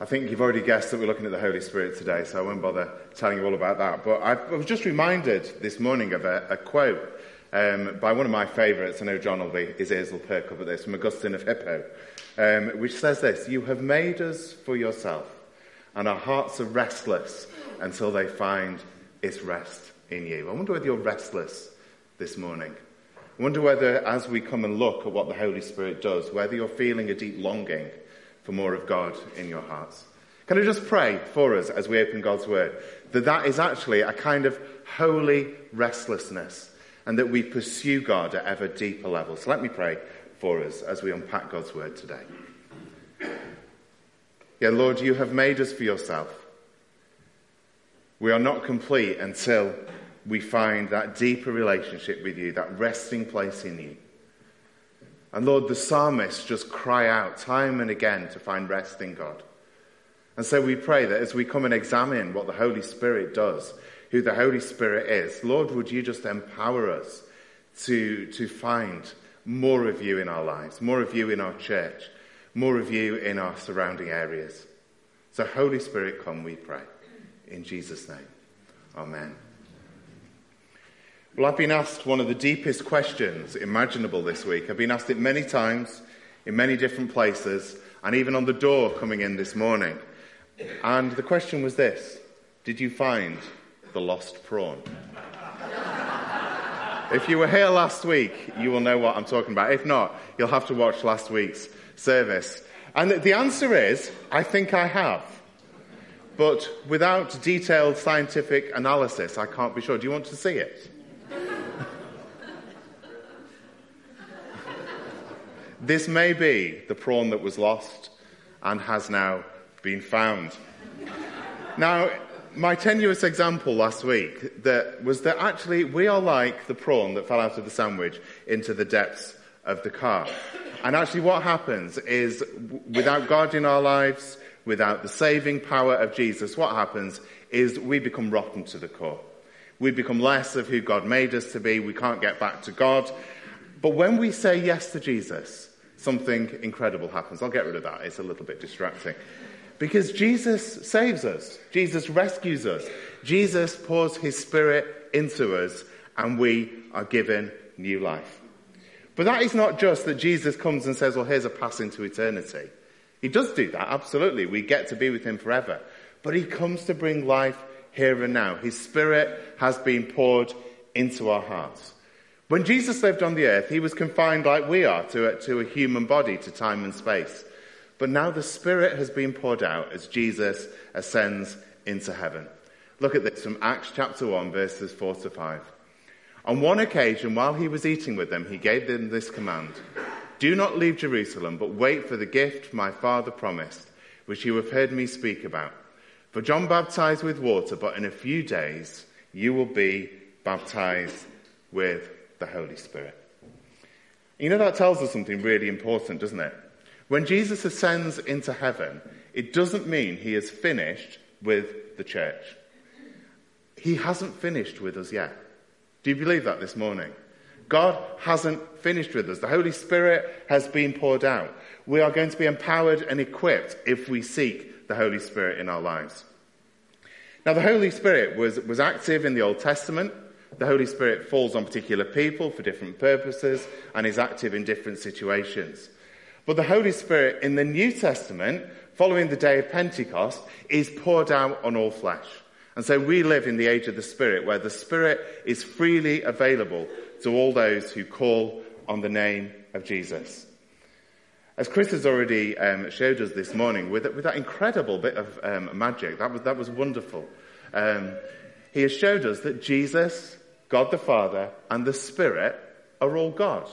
I think you've already guessed that we're looking at the Holy Spirit today, so I won't bother telling you all about that. But I was just reminded this morning of a, a quote um, by one of my favourites. I know John will be, his ears will perk up at this, from Augustine of Hippo, um, which says this You have made us for yourself, and our hearts are restless until they find its rest in you. I wonder whether you're restless this morning. I wonder whether, as we come and look at what the Holy Spirit does, whether you're feeling a deep longing for more of God in your hearts. Can I just pray for us as we open God's Word that that is actually a kind of holy restlessness and that we pursue God at ever deeper levels. Let me pray for us as we unpack God's Word today. Yeah, Lord, you have made us for yourself. We are not complete until we find that deeper relationship with you, that resting place in you. And Lord, the psalmists just cry out time and again to find rest in God. And so we pray that as we come and examine what the Holy Spirit does, who the Holy Spirit is, Lord, would you just empower us to, to find more of you in our lives, more of you in our church, more of you in our surrounding areas. So, Holy Spirit, come, we pray. In Jesus' name. Amen. Well, I've been asked one of the deepest questions imaginable this week. I've been asked it many times in many different places and even on the door coming in this morning. And the question was this Did you find the lost prawn? if you were here last week, you will know what I'm talking about. If not, you'll have to watch last week's service. And the answer is I think I have. But without detailed scientific analysis, I can't be sure. Do you want to see it? This may be the prawn that was lost and has now been found. Now, my tenuous example last week that was that actually we are like the prawn that fell out of the sandwich into the depths of the car. And actually what happens is without God in our lives, without the saving power of Jesus, what happens is we become rotten to the core. We become less of who God made us to be. We can't get back to God. But when we say yes to Jesus, something incredible happens. I'll get rid of that. It's a little bit distracting. Because Jesus saves us. Jesus rescues us. Jesus pours his spirit into us and we are given new life. But that is not just that Jesus comes and says, well, here's a pass into eternity. He does do that, absolutely. We get to be with him forever. But he comes to bring life here and now. His spirit has been poured into our hearts. When Jesus lived on the earth, he was confined like we are to a, to a human body, to time and space. But now the Spirit has been poured out as Jesus ascends into heaven. Look at this from Acts chapter 1, verses 4 to 5. On one occasion, while he was eating with them, he gave them this command Do not leave Jerusalem, but wait for the gift my Father promised, which you have heard me speak about. For John baptized with water, but in a few days you will be baptized with the Holy Spirit. You know, that tells us something really important, doesn't it? When Jesus ascends into heaven, it doesn't mean he is finished with the church. He hasn't finished with us yet. Do you believe that this morning? God hasn't finished with us. The Holy Spirit has been poured out. We are going to be empowered and equipped if we seek the Holy Spirit in our lives. Now, the Holy Spirit was, was active in the Old Testament. The Holy Spirit falls on particular people for different purposes and is active in different situations. But the Holy Spirit in the New Testament, following the day of Pentecost, is poured out on all flesh. And so we live in the age of the Spirit, where the Spirit is freely available to all those who call on the name of Jesus. As Chris has already um, showed us this morning, with, with, that incredible bit of um, magic, that was, that was wonderful. Um, he has showed us that Jesus God the Father, and the Spirit are all God.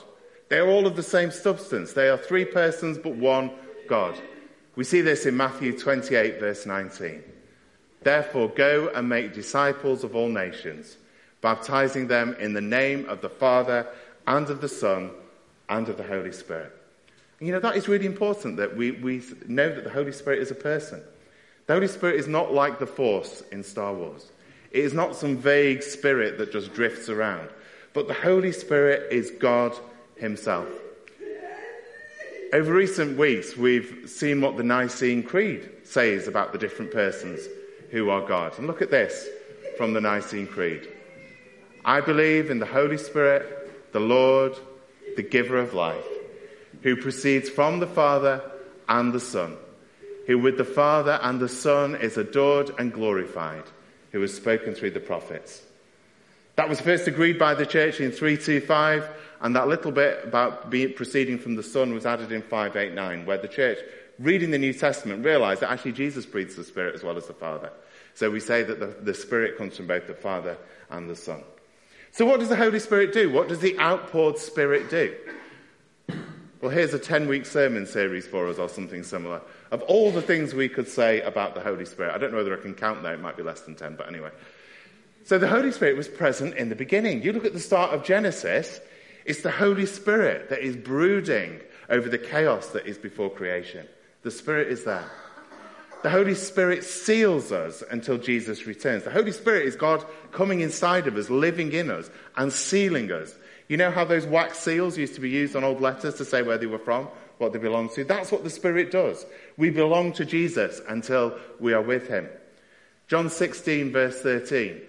They are all of the same substance. They are three persons, but one God. We see this in Matthew 28, verse 19. Therefore, go and make disciples of all nations, baptizing them in the name of the Father and of the Son and of the Holy Spirit. You know, that is really important that we, we know that the Holy Spirit is a person. The Holy Spirit is not like the Force in Star Wars. It is not some vague spirit that just drifts around, but the Holy Spirit is God Himself. Over recent weeks, we've seen what the Nicene Creed says about the different persons who are God. And look at this from the Nicene Creed. I believe in the Holy Spirit, the Lord, the giver of life, who proceeds from the Father and the Son, who with the Father and the Son is adored and glorified, who was spoken through the prophets. That was first agreed by the church in 325 and that little bit about being, proceeding from the Son was added in 589, where the church, reading the New Testament, realized that actually Jesus breathes the Spirit as well as the Father. So we say that the, the Spirit comes from both the Father and the Son. So what does the Holy Spirit do? What does the outpoured Spirit do? Well, here's a 10 week sermon series for us or something similar of all the things we could say about the Holy Spirit. I don't know whether I can count there, it might be less than 10, but anyway. So the Holy Spirit was present in the beginning. You look at the start of Genesis, it's the Holy Spirit that is brooding over the chaos that is before creation. The Spirit is there. The Holy Spirit seals us until Jesus returns. The Holy Spirit is God coming inside of us, living in us, and sealing us. You know how those wax seals used to be used on old letters to say where they were from, what they belong to? That's what the Spirit does. We belong to Jesus until we are with Him. John 16, verse 13.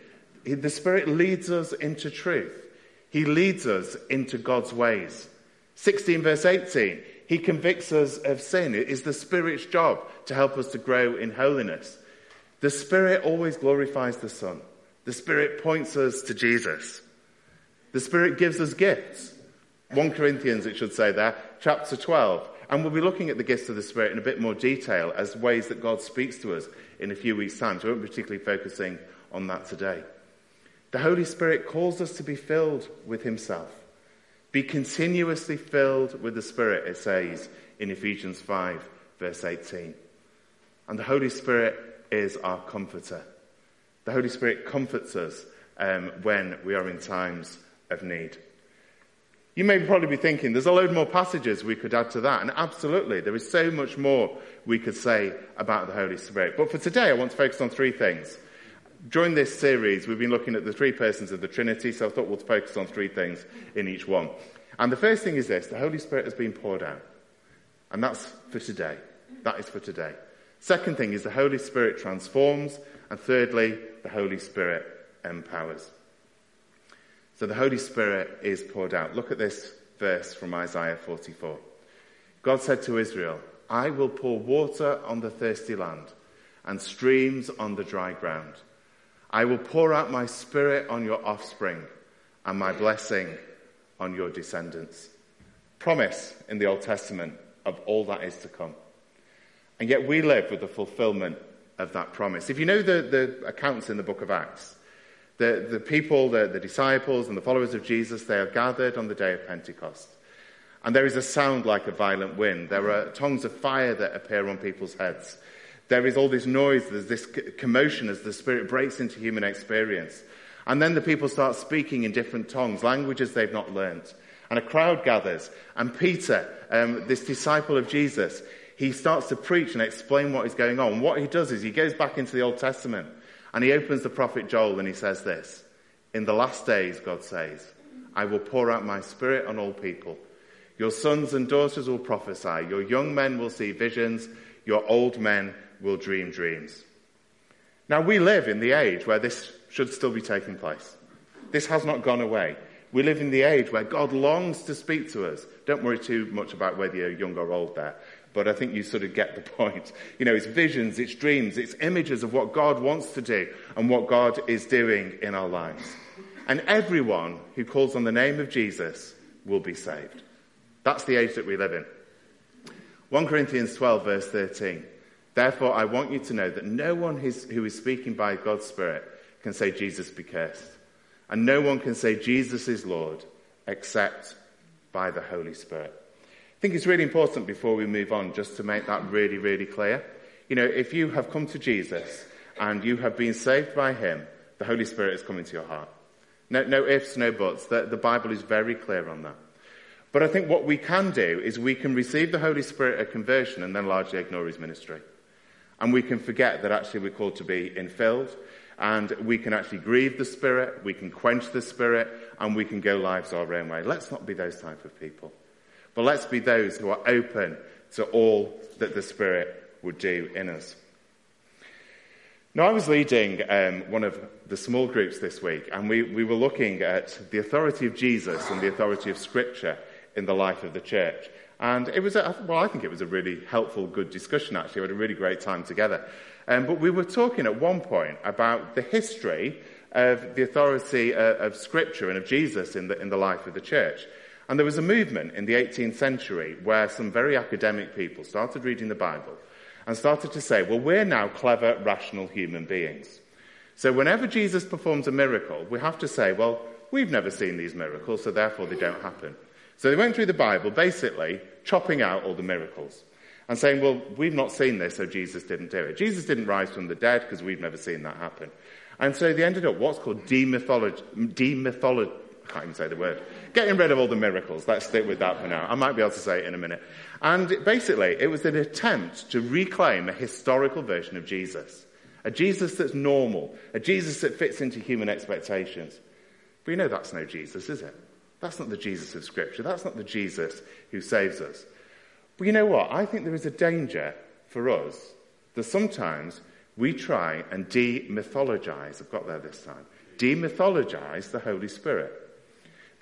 The Spirit leads us into truth. He leads us into God's ways. 16 verse 18. He convicts us of sin. It is the Spirit's job to help us to grow in holiness. The Spirit always glorifies the Son. The Spirit points us to Jesus. The Spirit gives us gifts. 1 Corinthians, it should say there, chapter 12. And we'll be looking at the gifts of the Spirit in a bit more detail as ways that God speaks to us in a few weeks' time. So we won't be particularly focusing on that today. The Holy Spirit calls us to be filled with Himself. Be continuously filled with the Spirit, it says in Ephesians 5, verse 18. And the Holy Spirit is our comforter. The Holy Spirit comforts us um, when we are in times of need. You may probably be thinking, there's a load more passages we could add to that. And absolutely, there is so much more we could say about the Holy Spirit. But for today, I want to focus on three things during this series, we've been looking at the three persons of the Trinity, so I thought we'll focus on three things in each one. And the first thing is this the Holy Spirit has been poured out. And that's for today. That is for today. Second thing is the Holy Spirit transforms. And thirdly, the Holy Spirit empowers. So the Holy Spirit is poured out. Look at this verse from Isaiah 44. God said to Israel, I will pour water on the thirsty land and streams on the dry ground. I will pour out my spirit on your offspring and my blessing on your descendants. Promise in the Old Testament of all that is to come. And yet we live with the fulfillment of that promise. If you know the, the accounts in the book of Acts, the, the people, the, the disciples, and the followers of Jesus, they are gathered on the day of Pentecost. And there is a sound like a violent wind. There are tongues of fire that appear on people's heads. There is all this noise, there's this commotion as the Spirit breaks into human experience. And then the people start speaking in different tongues, languages they've not learnt. And a crowd gathers. And Peter, um, this disciple of Jesus, he starts to preach and explain what is going on. What he does is he goes back into the Old Testament and he opens the prophet Joel and he says this In the last days, God says, I will pour out my spirit on all people. Your sons and daughters will prophesy. Your young men will see visions. Your old men will dream dreams. Now, we live in the age where this should still be taking place. This has not gone away. We live in the age where God longs to speak to us. Don't worry too much about whether you're young or old there, but I think you sort of get the point. You know, it's visions, it's dreams, it's images of what God wants to do and what God is doing in our lives. And everyone who calls on the name of Jesus will be saved. That's the age that we live in. 1 Corinthians 12, verse 13. Therefore, I want you to know that no one who is speaking by God's Spirit can say, Jesus be cursed. And no one can say, Jesus is Lord, except by the Holy Spirit. I think it's really important before we move on just to make that really, really clear. You know, if you have come to Jesus and you have been saved by Him, the Holy Spirit is coming to your heart. No, no ifs, no buts. The, the Bible is very clear on that. But I think what we can do is we can receive the Holy Spirit at conversion and then largely ignore His ministry. And we can forget that actually we're called to be infilled and we can actually grieve the Spirit, we can quench the Spirit, and we can go lives our own way. Let's not be those type of people. But let's be those who are open to all that the Spirit would do in us. Now, I was leading um, one of the small groups this week, and we, we were looking at the authority of Jesus and the authority of Scripture in the life of the church. And it was, a, well, I think it was a really helpful, good discussion, actually. We had a really great time together. Um, but we were talking at one point about the history of the authority uh, of Scripture and of Jesus in the, in the life of the church. And there was a movement in the 18th century where some very academic people started reading the Bible and started to say, well, we're now clever, rational human beings. So whenever Jesus performs a miracle, we have to say, well, we've never seen these miracles, so therefore they don't happen. So they went through the Bible, basically chopping out all the miracles and saying, well, we've not seen this, so Jesus didn't do it. Jesus didn't rise from the dead because we've never seen that happen. And so they ended up what's called demythology, demythology, I can't even say the word, getting rid of all the miracles. Let's stick with that for now. I might be able to say it in a minute. And basically, it was an attempt to reclaim a historical version of Jesus. A Jesus that's normal. A Jesus that fits into human expectations. But you know that's no Jesus, is it? That's not the Jesus of Scripture. That's not the Jesus who saves us. But you know what? I think there is a danger for us that sometimes we try and demythologize, I've got there this time, demythologize the Holy Spirit.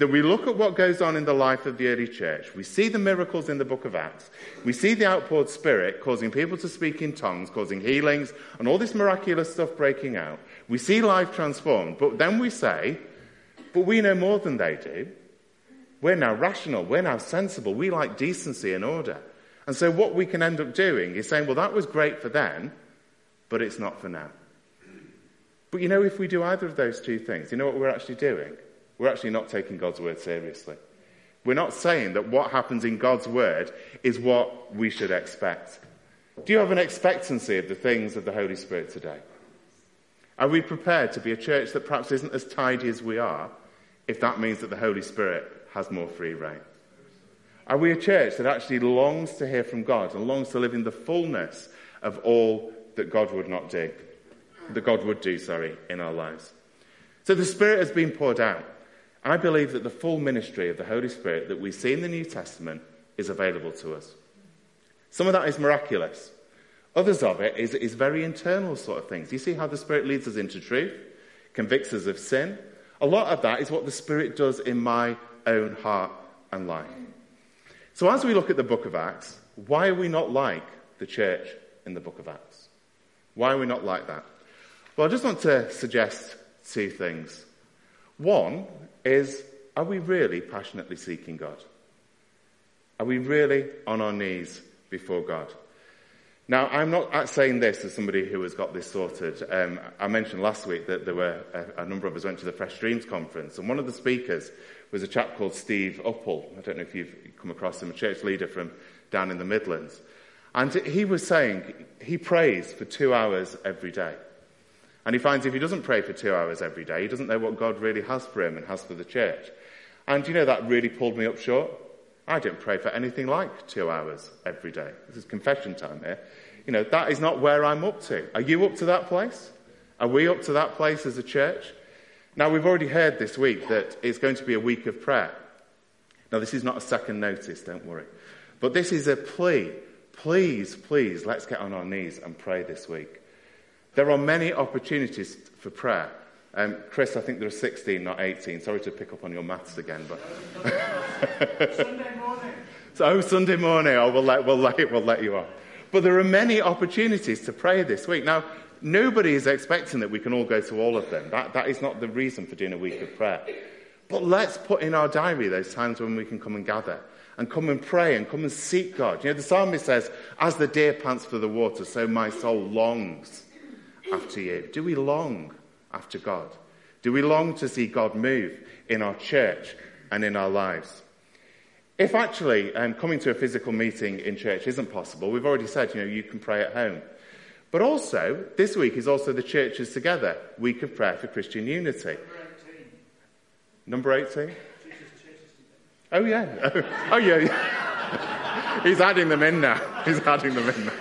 That we look at what goes on in the life of the early church. We see the miracles in the book of Acts. We see the outpoured spirit causing people to speak in tongues, causing healings, and all this miraculous stuff breaking out. We see life transformed. But then we say, but we know more than they do. We're now rational. We're now sensible. We like decency and order. And so what we can end up doing is saying, well, that was great for them, but it's not for now. But you know, if we do either of those two things, you know what we're actually doing? We're actually not taking God's word seriously. We're not saying that what happens in God's word is what we should expect. Do you have an expectancy of the things of the Holy Spirit today? Are we prepared to be a church that perhaps isn't as tidy as we are if that means that the Holy Spirit has more free reign? Are we a church that actually longs to hear from God and longs to live in the fullness of all that God would not do, that God would do, sorry, in our lives? So the Spirit has been poured out. I believe that the full ministry of the Holy Spirit that we see in the New Testament is available to us. Some of that is miraculous. Others of it is, is very internal sort of things. You see how the Spirit leads us into truth, convicts us of sin? A lot of that is what the Spirit does in my own heart and life. So as we look at the book of Acts, why are we not like the church in the book of Acts? Why are we not like that? Well, I just want to suggest two things. One is are we really passionately seeking God? Are we really on our knees before God? Now, I'm not saying this as somebody who has got this sorted. Um, I mentioned last week that there were a, a, number of us went to the Fresh Streams conference, and one of the speakers was a chap called Steve Uppal. I don't know if you've come across him, a church leader from down in the Midlands. And he was saying he prays for two hours every day. And he finds if he doesn't pray for two hours every day, he doesn't know what God really has for him and has for the church. And you know, that really pulled me up short. I don't pray for anything like two hours every day. This is confession time here. You know, that is not where I'm up to. Are you up to that place? Are we up to that place as a church? Now, we've already heard this week that it's going to be a week of prayer. Now, this is not a second notice, don't worry. But this is a plea. Please, please, let's get on our knees and pray this week. There are many opportunities for prayer. Um, Chris, I think there are 16, not 18. Sorry to pick up on your maths again, but. Sunday morning. So, oh, Sunday morning. Oh, we'll let, we'll, let, we'll let you off. But there are many opportunities to pray this week. Now, nobody is expecting that we can all go to all of them. That, that is not the reason for doing a week of prayer. But let's put in our diary those times when we can come and gather and come and pray and come and seek God. You know, the psalmist says, As the deer pants for the water, so my soul longs after you? Do we long after God? Do we long to see God move in our church and in our lives? If actually um, coming to a physical meeting in church isn't possible, we've already said, you know, you can pray at home. But also, this week is also the churches together, week of prayer for Christian unity. Number 18? Oh, yeah. Oh, oh yeah. He's adding them in now. He's adding them in now.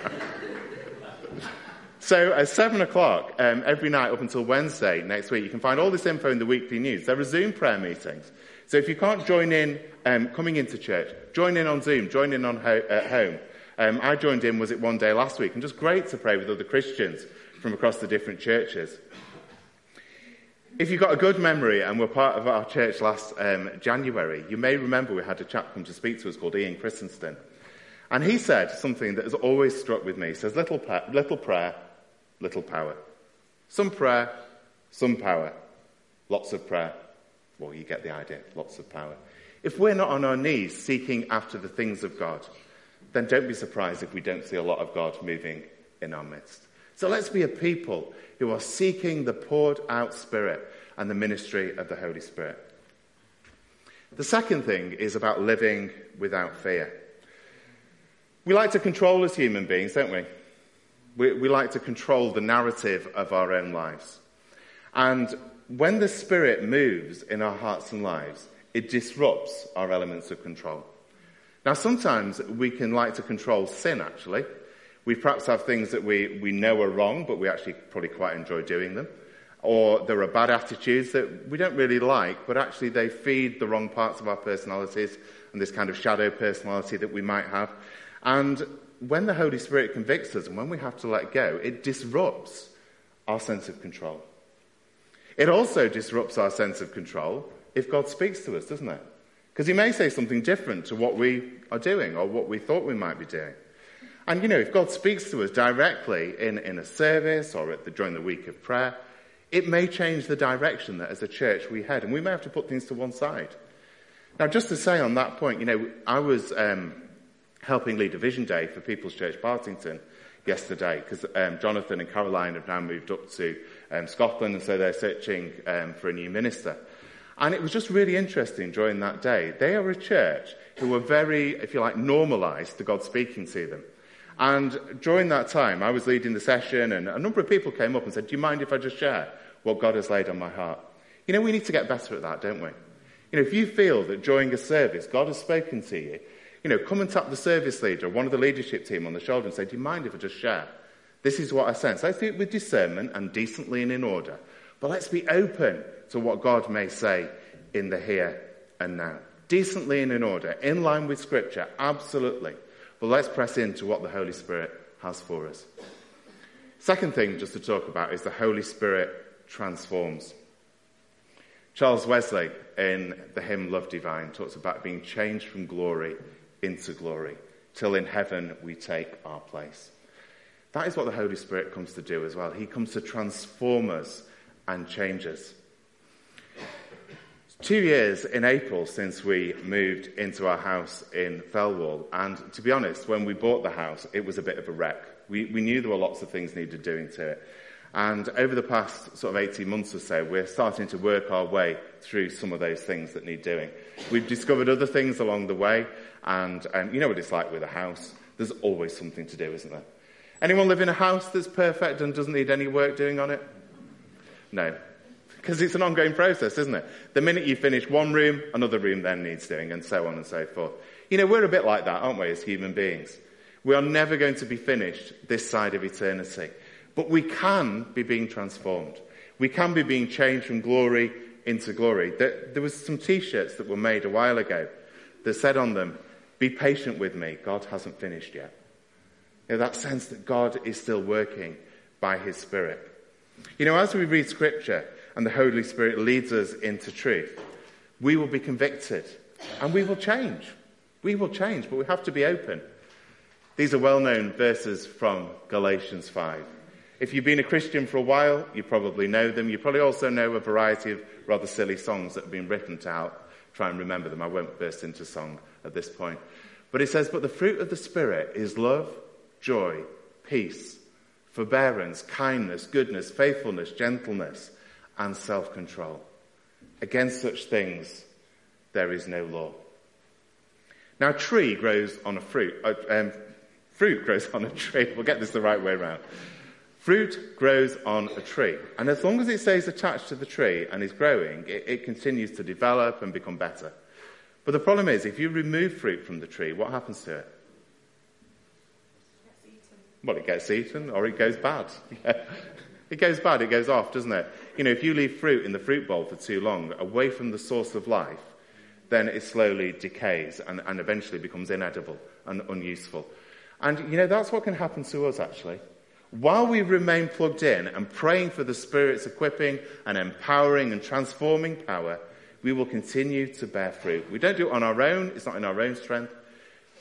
So at seven o'clock um, every night up until Wednesday next week, you can find all this info in the weekly news. There are Zoom prayer meetings. So if you can't join in um, coming into church, join in on Zoom, join in on ho- at home. Um, I joined in, was it one day last week, and just great to pray with other Christians from across the different churches. If you've got a good memory and were part of our church last um, January, you may remember we had a chap come to speak to us called Ian Christensen. And he said something that has always struck with me. He says, little, pa- little prayer, little power. Some prayer, some power. Lots of prayer. Well, you get the idea. Lots of power. If we're not on our knees seeking after the things of God, then don't be surprised if we don't see a lot of God moving in our midst. So let's be a people who are seeking the poured out Spirit and the ministry of the Holy Spirit. The second thing is about living without fear. We like to control as human beings, don't we? We, we like to control the narrative of our own lives. And when the Spirit moves in our hearts and lives, it disrupts our elements of control. Now, sometimes we can like to control sin, actually. We perhaps have things that we, we know are wrong, but we actually probably quite enjoy doing them. Or there are bad attitudes that we don't really like, but actually they feed the wrong parts of our personalities and this kind of shadow personality that we might have. And when the Holy Spirit convicts us and when we have to let go, it disrupts our sense of control. It also disrupts our sense of control if God speaks to us, doesn't it? Because he may say something different to what we are doing or what we thought we might be doing. And you know, if God speaks to us directly in, in a service or the, during the week of prayer, it may change the direction that as a church we head, and we may have to put things to one side. Now, just to say on that point, you know, I was um, helping lead a vision day for People's Church Partington yesterday because um, Jonathan and Caroline have now moved up to um, Scotland and so they're searching um, for a new minister. And it was just really interesting during that day. They are a church who were very, if you like, normalized to God speaking to them. And during that time, I was leading the session and a number of people came up and said, do you mind if I just share what God has laid on my heart? You know, we need to get better at that, don't we? You know, if you feel that during a service God has spoken to you, you know, come and tap the service leader one of the leadership team on the shoulder and say, Do you mind if I just share? This is what I sense. Let's do it with discernment and decently and in order. But let's be open to what God may say in the here and now. Decently and in order, in line with Scripture, absolutely. But let's press into what the Holy Spirit has for us. Second thing just to talk about is the Holy Spirit transforms. Charles Wesley in the hymn Love Divine talks about being changed from glory into glory, till in heaven we take our place. That is what the Holy Spirit comes to do as well. He comes to transform us and change us. Two years in April since we moved into our house in Thelwall, and to be honest, when we bought the house, it was a bit of a wreck. We, we knew there were lots of things needed doing to it. And over the past sort of 18 months or so, we're starting to work our way through some of those things that need doing. We've discovered other things along the way, and um, you know what it's like with a house. There's always something to do, isn't there? Anyone live in a house that's perfect and doesn't need any work doing on it? No. Because it's an ongoing process, isn't it? The minute you finish one room, another room then needs doing, and so on and so forth. You know, we're a bit like that, aren't we, as human beings? We are never going to be finished this side of eternity. But we can be being transformed. We can be being changed from glory into glory. There, there was some t-shirts that were made a while ago that said on them, be patient with me, God hasn't finished yet. You know, that sense that God is still working by his Spirit. You know, as we read scripture and the Holy Spirit leads us into truth, we will be convicted and we will change. We will change, but we have to be open. These are well-known verses from Galatians 5. If you've been a Christian for a while, you probably know them. You probably also know a variety of rather silly songs that have been written to help try and remember them. I won't burst into song at this point. But it says, But the fruit of the Spirit is love, joy, peace, forbearance, kindness, goodness, faithfulness, gentleness, and self control. Against such things there is no law. Now, tree grows on a fruit. Uh, um, fruit grows on a tree. We'll get this the right way around. Fruit grows on a tree. And as long as it stays attached to the tree and is growing, it, it, continues to develop and become better. But the problem is, if you remove fruit from the tree, what happens to it? Well, it gets eaten or it goes bad. it goes bad, it goes off, doesn't it? You know, if you leave fruit in the fruit bowl for too long, away from the source of life, then it slowly decays and, and eventually becomes inedible and unuseful. And you know, that's what can happen to us actually. While we remain plugged in and praying for the Spirit's equipping and empowering and transforming power, we will continue to bear fruit. We don't do it on our own, it's not in our own strength.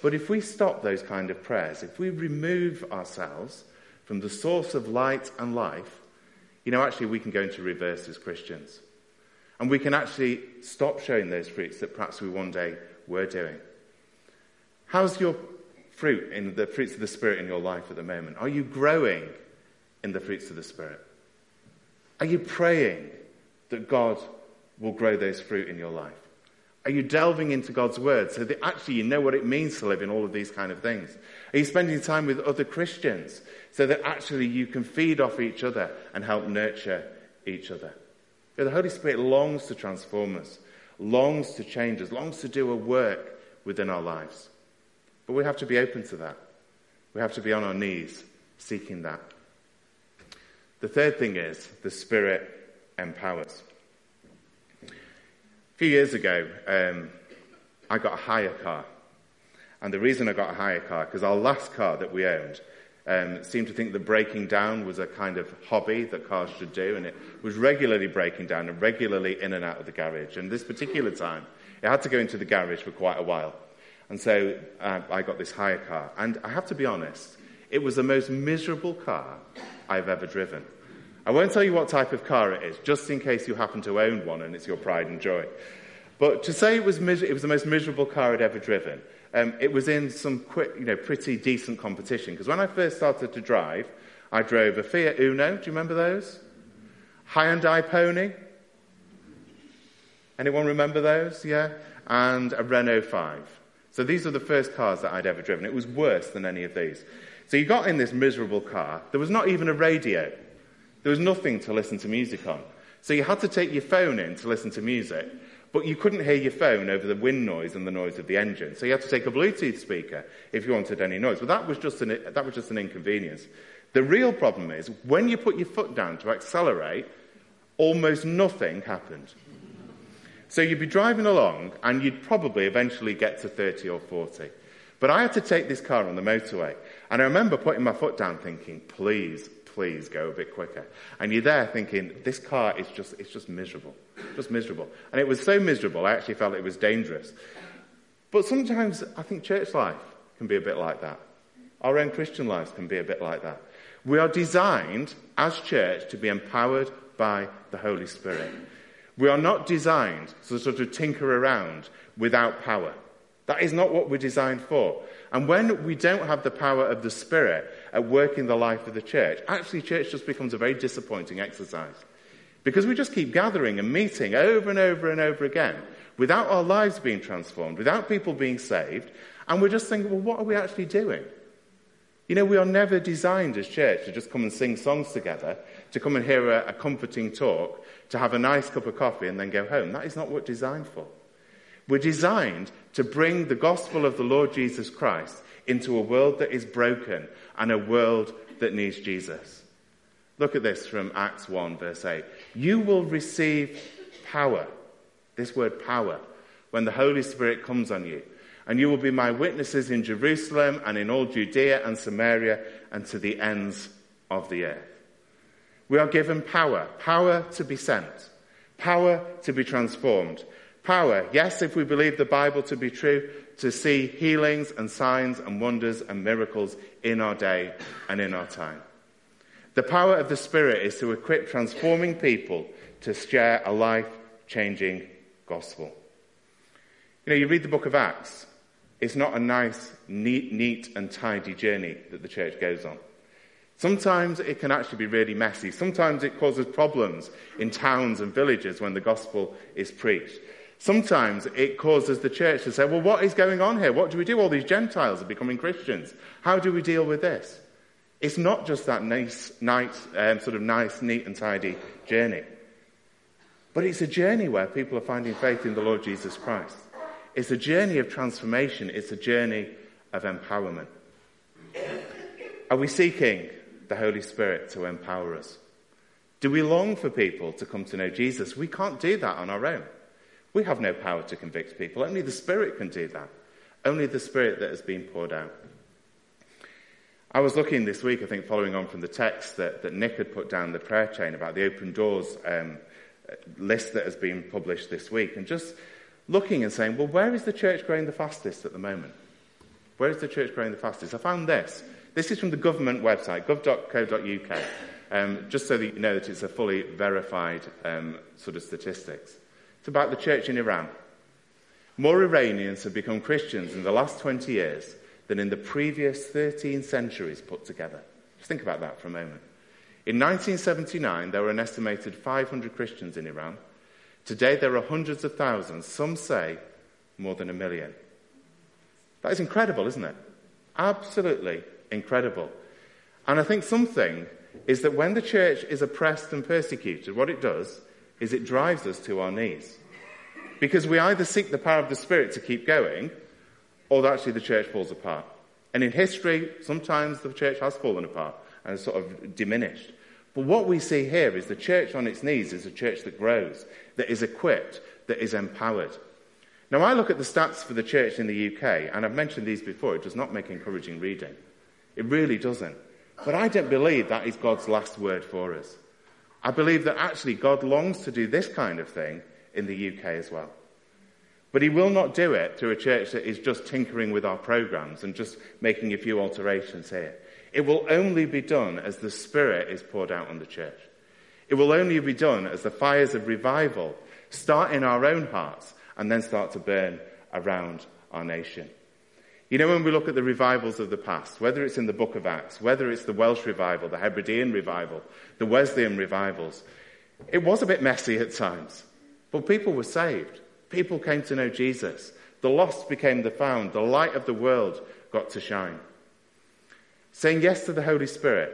But if we stop those kind of prayers, if we remove ourselves from the source of light and life, you know, actually we can go into reverse as Christians. And we can actually stop showing those fruits that perhaps we one day were doing. How's your fruit in the fruits of the Spirit in your life at the moment? Are you growing in the fruits of the Spirit? Are you praying that God will grow those fruit in your life? Are you delving into God's word so that actually you know what it means to live in all of these kind of things? Are you spending time with other Christians so that actually you can feed off each other and help nurture each other? The Holy Spirit longs to transform us, longs to change us, longs to do a work within our lives. But we have to be open to that. We have to be on our knees seeking that. The third thing is the Spirit empowers. A few years ago, um, I got a hire car. And the reason I got a hire car, because our last car that we owned um, seemed to think that breaking down was a kind of hobby that cars should do, and it was regularly breaking down and regularly in and out of the garage. And this particular time, it had to go into the garage for quite a while. And so uh, I got this hire car. And I have to be honest, it was the most miserable car I've ever driven. I won't tell you what type of car it is, just in case you happen to own one and it's your pride and joy. But to say it was, mis- it was the most miserable car I'd ever driven um, it was in some quick, you know, pretty decent competition. Because when I first started to drive, I drove a Fiat Uno. Do you remember those? Hyundai Pony. Anyone remember those? Yeah. And a Renault 5. So these were the first cars that I'd ever driven. It was worse than any of these. So you got in this miserable car. There was not even a radio. There was nothing to listen to music on. So you had to take your phone in to listen to music. But you couldn't hear your phone over the wind noise and the noise of the engine. So you had to take a Bluetooth speaker if you wanted any noise. But that was just an, that was just an inconvenience. The real problem is when you put your foot down to accelerate, almost nothing happened. So you'd be driving along and you'd probably eventually get to 30 or 40. But I had to take this car on the motorway. And I remember putting my foot down thinking, please, please go a bit quicker. And you're there thinking, this car is just, it's just miserable. Just miserable. And it was so miserable, I actually felt it was dangerous. But sometimes I think church life can be a bit like that. Our own Christian lives can be a bit like that. We are designed as church to be empowered by the Holy Spirit. We are not designed to sort of tinker around without power. That is not what we're designed for. And when we don't have the power of the Spirit at work in the life of the church, actually, church just becomes a very disappointing exercise. Because we just keep gathering and meeting over and over and over again without our lives being transformed, without people being saved, and we're just thinking, well, what are we actually doing? You know, we are never designed as church to just come and sing songs together, to come and hear a, a comforting talk, to have a nice cup of coffee and then go home. That is not what we're designed for. We're designed to bring the gospel of the Lord Jesus Christ into a world that is broken and a world that needs Jesus. Look at this from Acts 1, verse 8. You will receive power, this word power, when the Holy Spirit comes on you. And you will be my witnesses in Jerusalem and in all Judea and Samaria and to the ends of the earth. We are given power, power to be sent, power to be transformed, Power, yes, if we believe the Bible to be true, to see healings and signs and wonders and miracles in our day and in our time. The power of the Spirit is to equip transforming people to share a life changing gospel. You know, you read the book of Acts, it's not a nice, neat, neat, and tidy journey that the church goes on. Sometimes it can actually be really messy. Sometimes it causes problems in towns and villages when the gospel is preached. Sometimes it causes the church to say, well, what is going on here? What do we do? All these Gentiles are becoming Christians. How do we deal with this? It's not just that nice, nice um, sort of nice, neat, and tidy journey. But it's a journey where people are finding faith in the Lord Jesus Christ. It's a journey of transformation. It's a journey of empowerment. Are we seeking the Holy Spirit to empower us? Do we long for people to come to know Jesus? We can't do that on our own. We have no power to convict people. Only the Spirit can do that. Only the Spirit that has been poured out. I was looking this week, I think, following on from the text that, that Nick had put down the prayer chain about the open doors um, list that has been published this week, and just looking and saying, well, where is the church growing the fastest at the moment? Where is the church growing the fastest? I found this. This is from the government website, gov.co.uk, um, just so that you know that it's a fully verified um, sort of statistics. It's about the church in Iran. More Iranians have become Christians in the last 20 years than in the previous 13 centuries put together. Just think about that for a moment. In 1979, there were an estimated 500 Christians in Iran. Today, there are hundreds of thousands, some say more than a million. That is incredible, isn't it? Absolutely incredible. And I think something is that when the church is oppressed and persecuted, what it does is it drives us to our knees. Because we either seek the power of the Spirit to keep going, or actually the church falls apart. And in history, sometimes the church has fallen apart and sort of diminished. But what we see here is the church on its knees is a church that grows, that is equipped, that is empowered. Now, I look at the stats for the church in the UK, and I've mentioned these before, it does not make encouraging reading. It really doesn't. But I don't believe that is God's last word for us. I believe that actually God longs to do this kind of thing in the UK as well. But he will not do it through a church that is just tinkering with our programs and just making a few alterations here. It will only be done as the Spirit is poured out on the church. It will only be done as the fires of revival start in our own hearts and then start to burn around our nation. You know, when we look at the revivals of the past, whether it's in the book of Acts, whether it's the Welsh revival, the Hebridean revival, the Wesleyan revivals, it was a bit messy at times, but people were saved. People came to know Jesus. The lost became the found. The light of the world got to shine. Saying yes to the Holy Spirit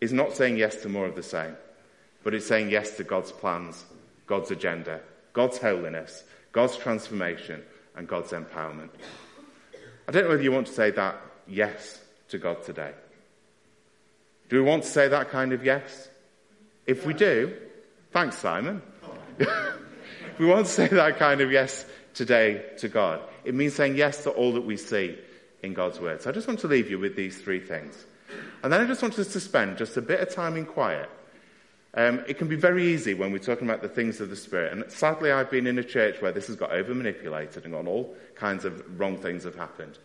is not saying yes to more of the same, but it's saying yes to God's plans, God's agenda, God's holiness, God's transformation, and God's empowerment. I don't know whether you want to say that yes to God today. Do we want to say that kind of yes? If we do, thanks, Simon. if we want to say that kind of yes today to God, it means saying yes to all that we see in God's Word. So I just want to leave you with these three things. And then I just want us to spend just a bit of time in quiet. Um, it can be very easy when we're talking about the things of the Spirit. And sadly, I've been in a church where this has got over manipulated and all kinds of wrong things have happened.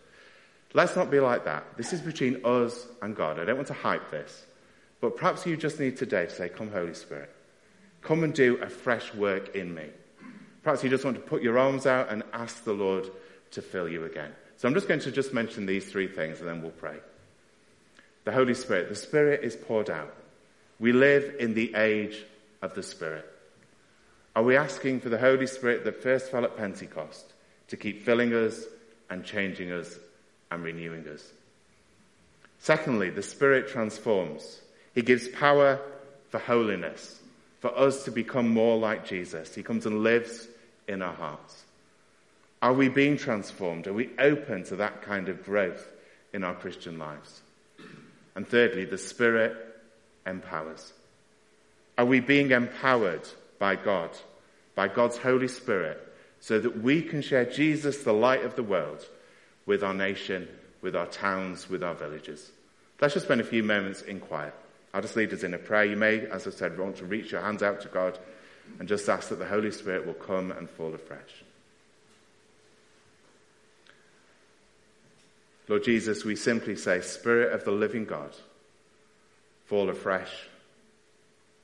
Let's not be like that. This is between us and God. I don't want to hype this. But perhaps you just need today to say, Come, Holy Spirit. Come and do a fresh work in me. Perhaps you just want to put your arms out and ask the Lord to fill you again. So I'm just going to just mention these three things and then we'll pray. The Holy Spirit. The Spirit is poured out. We live in the age of the Spirit. Are we asking for the Holy Spirit that first fell at Pentecost to keep filling us and changing us and renewing us? Secondly, the Spirit transforms. He gives power for holiness, for us to become more like Jesus. He comes and lives in our hearts. Are we being transformed? Are we open to that kind of growth in our Christian lives? And thirdly, the Spirit empowers. Are we being empowered by God, by God's Holy Spirit, so that we can share Jesus, the light of the world, with our nation, with our towns, with our villages? Let's just spend a few moments in quiet. I'll just lead us in a prayer. You may, as I said, want to reach your hands out to God and just ask that the Holy Spirit will come and fall afresh. Lord Jesus, we simply say, Spirit of the living God, fall afresh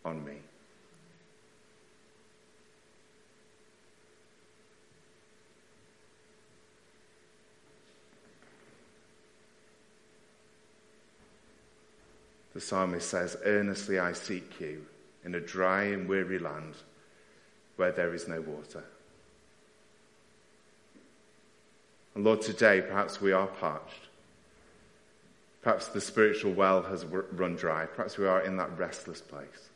on me. The psalmist says, Earnestly I seek you in a dry and weary land where there is no water. And Lord, today perhaps we are parched. Perhaps the spiritual well has run dry. Perhaps we are in that restless place.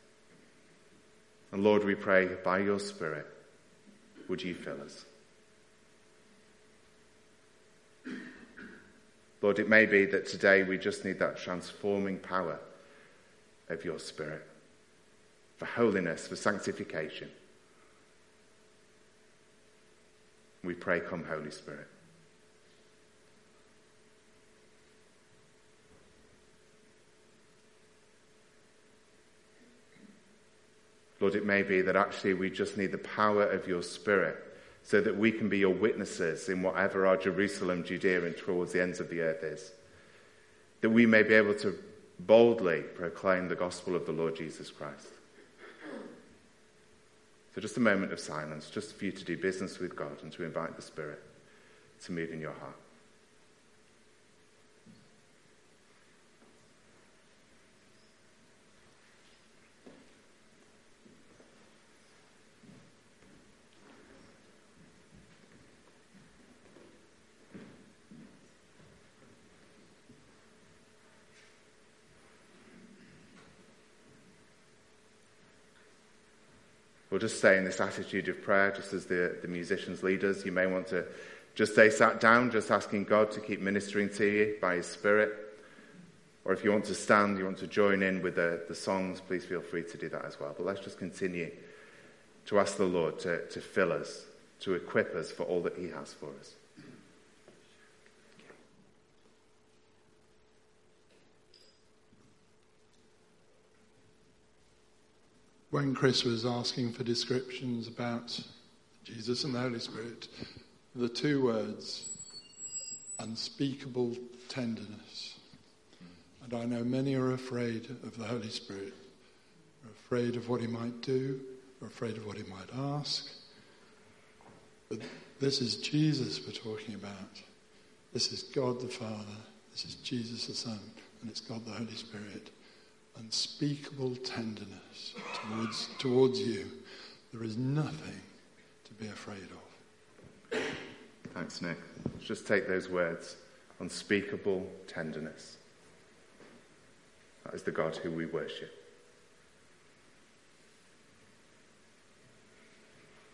And Lord, we pray by your Spirit, would you fill us? Lord, it may be that today we just need that transforming power of your Spirit for holiness, for sanctification. We pray, Come, Holy Spirit. Lord, it may be that actually we just need the power of your Spirit so that we can be your witnesses in whatever our Jerusalem, Judea, and towards the ends of the earth is. That we may be able to boldly proclaim the gospel of the Lord Jesus Christ. So, just a moment of silence, just for you to do business with God and to invite the Spirit to move in your heart. We'll just stay in this attitude of prayer, just as the, the musicians lead us. You may want to just stay sat down, just asking God to keep ministering to you by His Spirit. Or if you want to stand, you want to join in with the, the songs, please feel free to do that as well. But let's just continue to ask the Lord to, to fill us, to equip us for all that He has for us. When Chris was asking for descriptions about Jesus and the Holy Spirit, the two words, unspeakable tenderness. And I know many are afraid of the Holy Spirit, are afraid of what he might do, are afraid of what he might ask. But this is Jesus we're talking about. This is God the Father. This is Jesus the Son. And it's God the Holy Spirit unspeakable tenderness towards, towards you. There is nothing to be afraid of. Thanks, Nick. Just take those words unspeakable tenderness. That is the God who we worship.